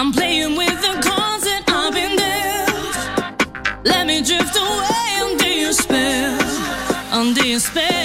I'm playing with the cards that I've been dealt. Let me drift away under your spell, under your spell.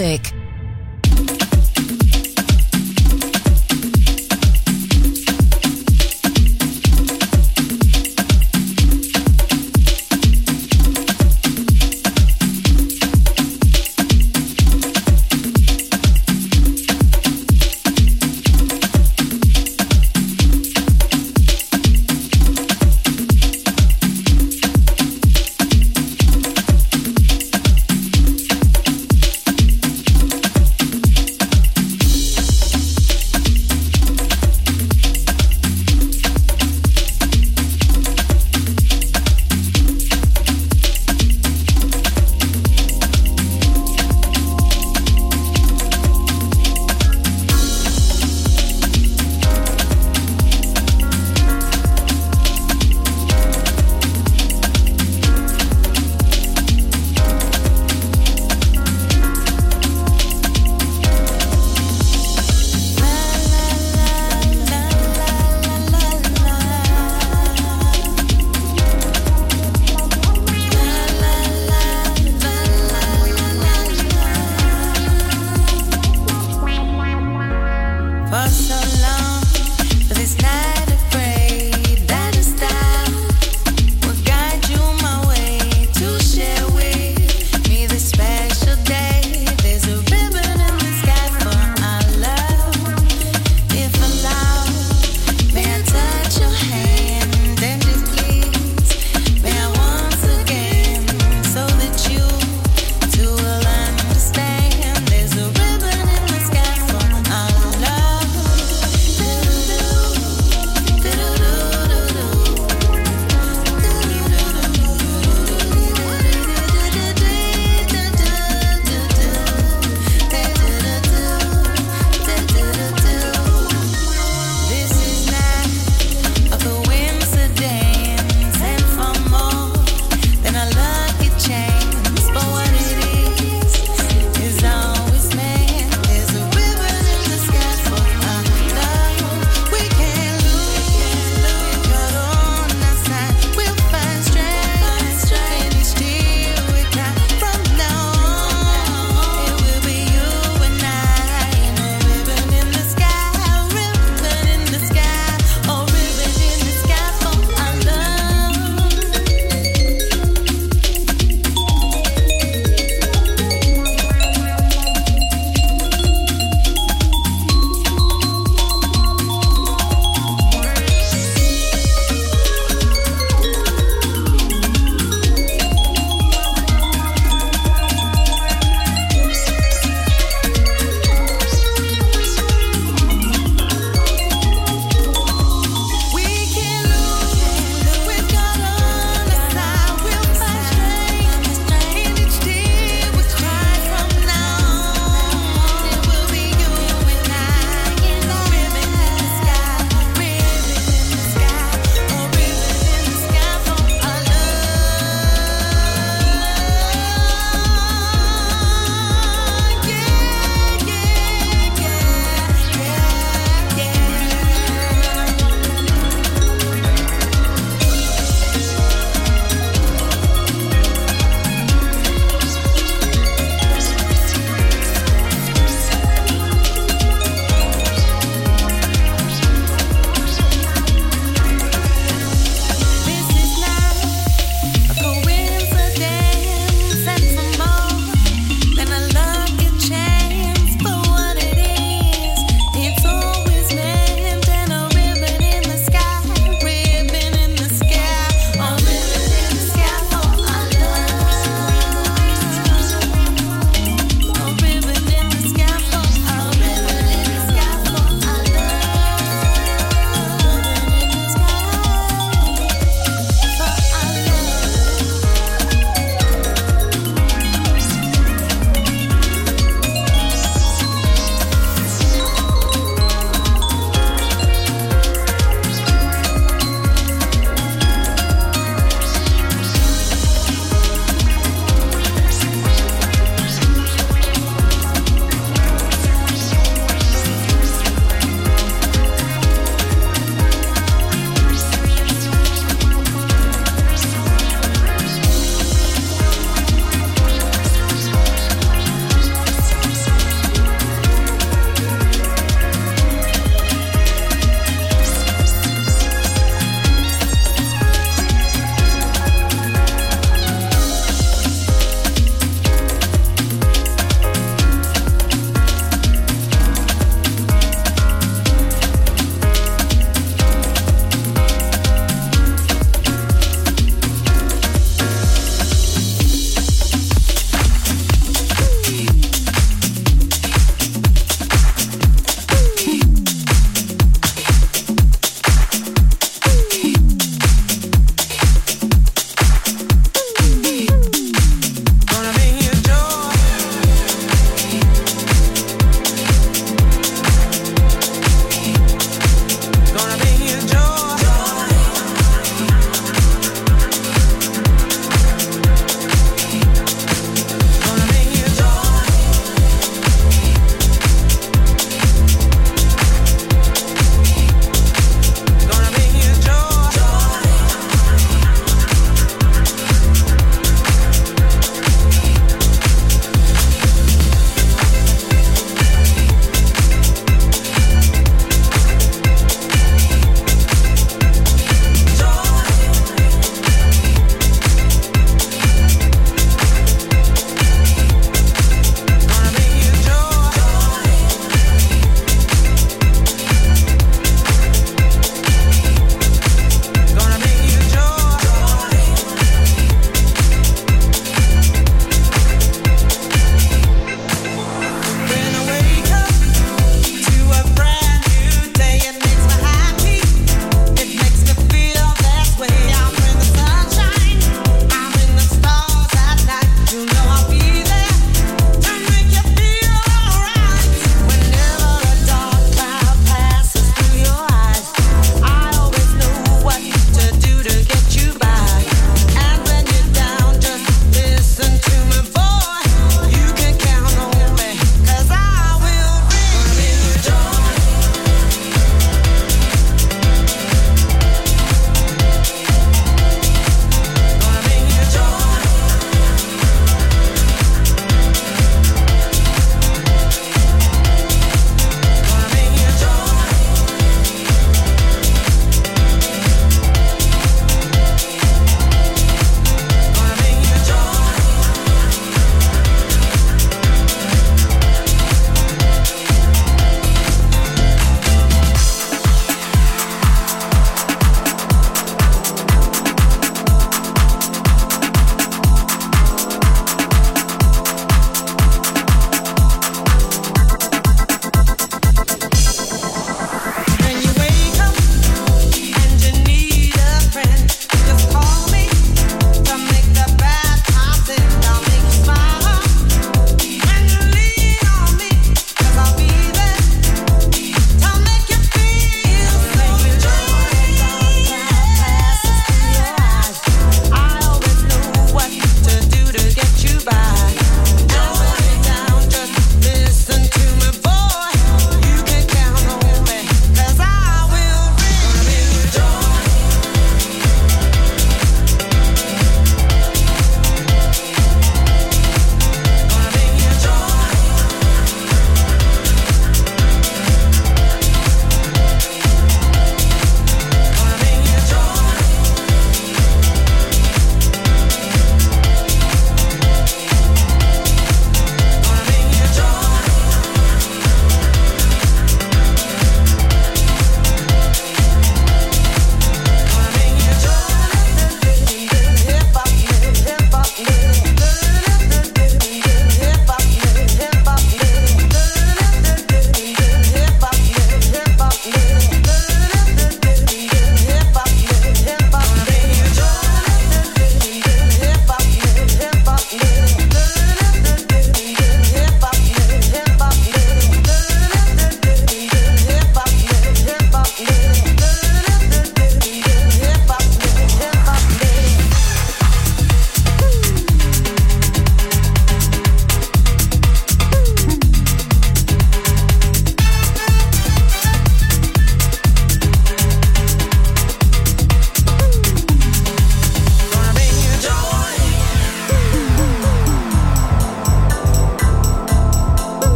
music.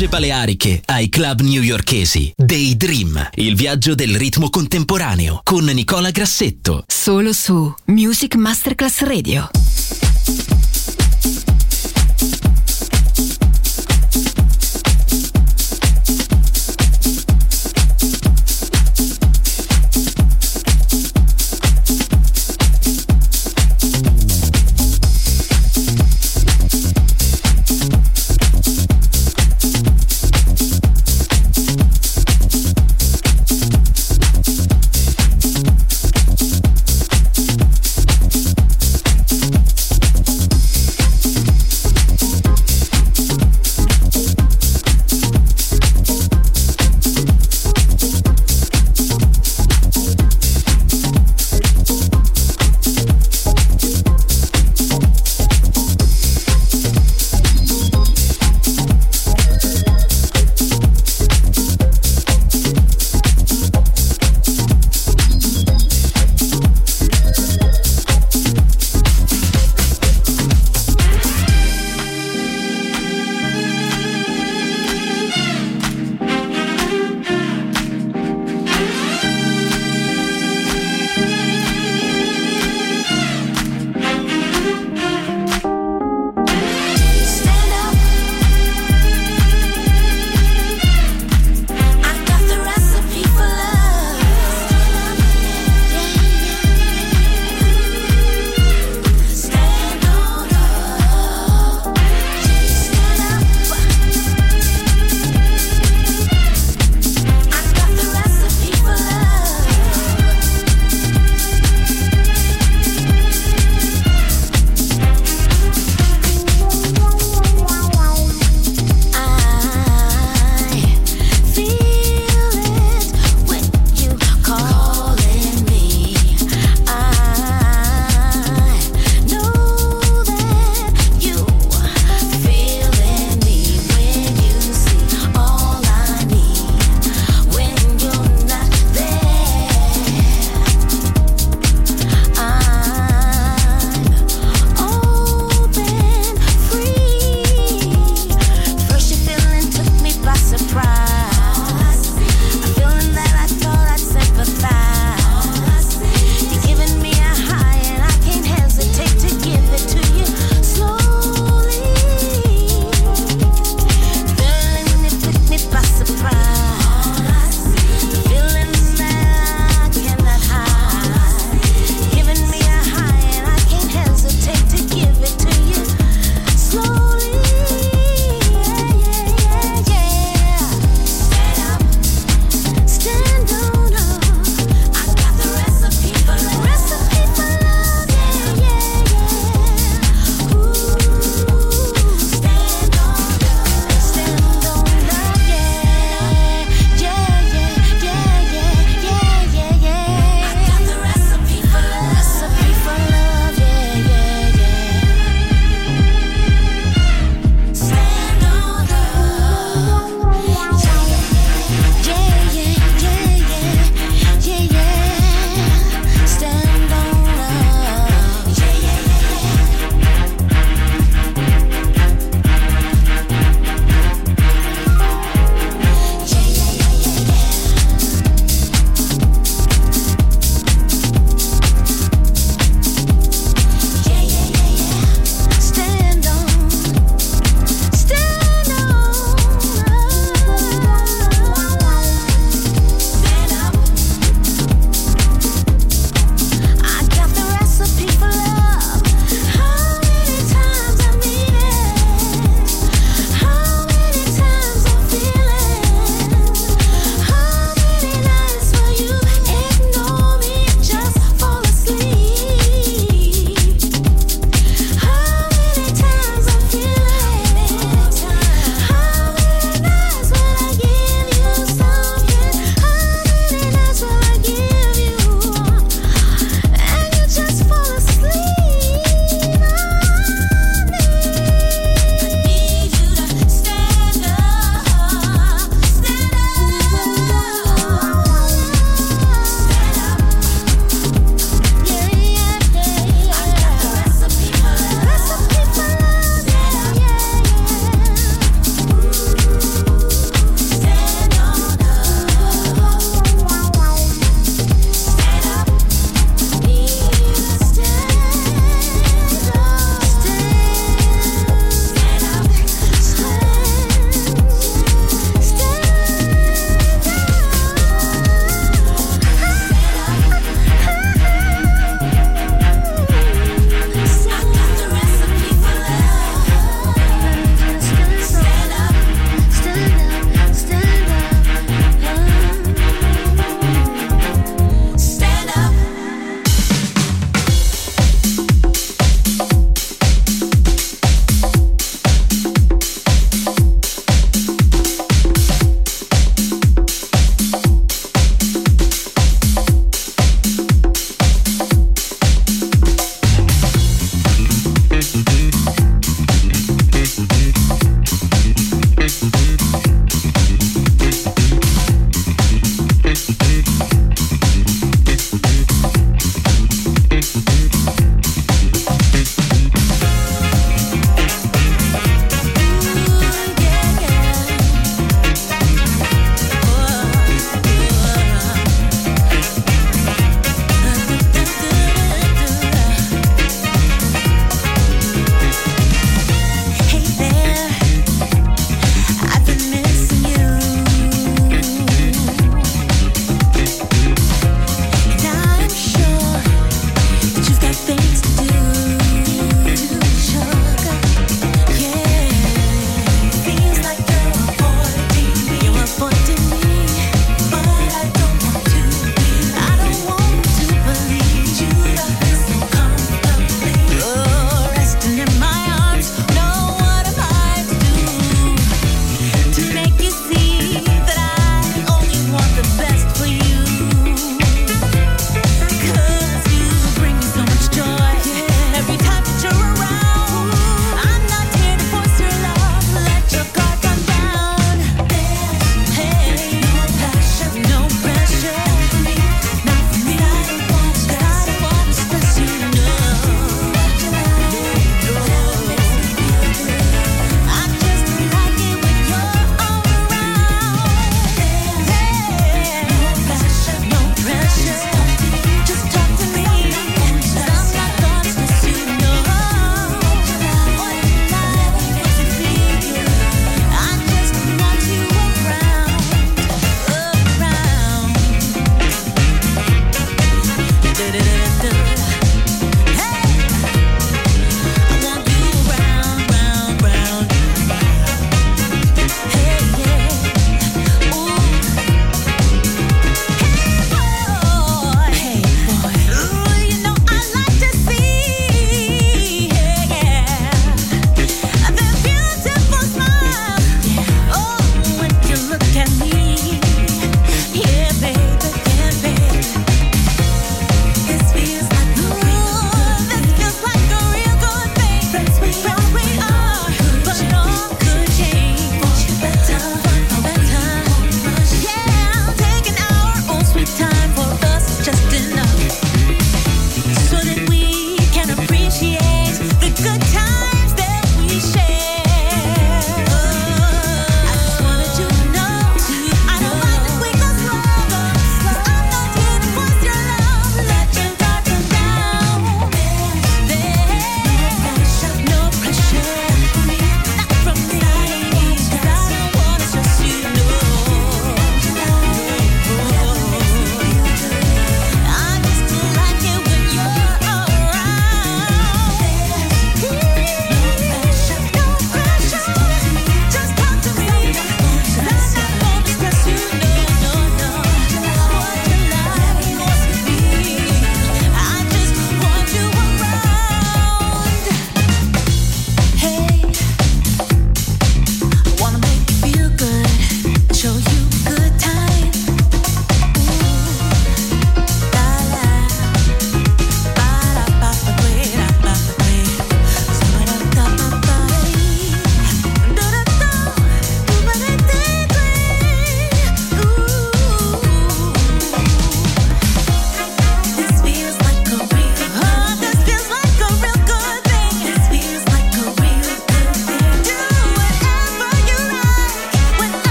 Spiagge baleariche ai club newyorkesi. Daydream, il viaggio del ritmo contemporaneo con Nicola Grassetto. Solo su Music Masterclass Radio.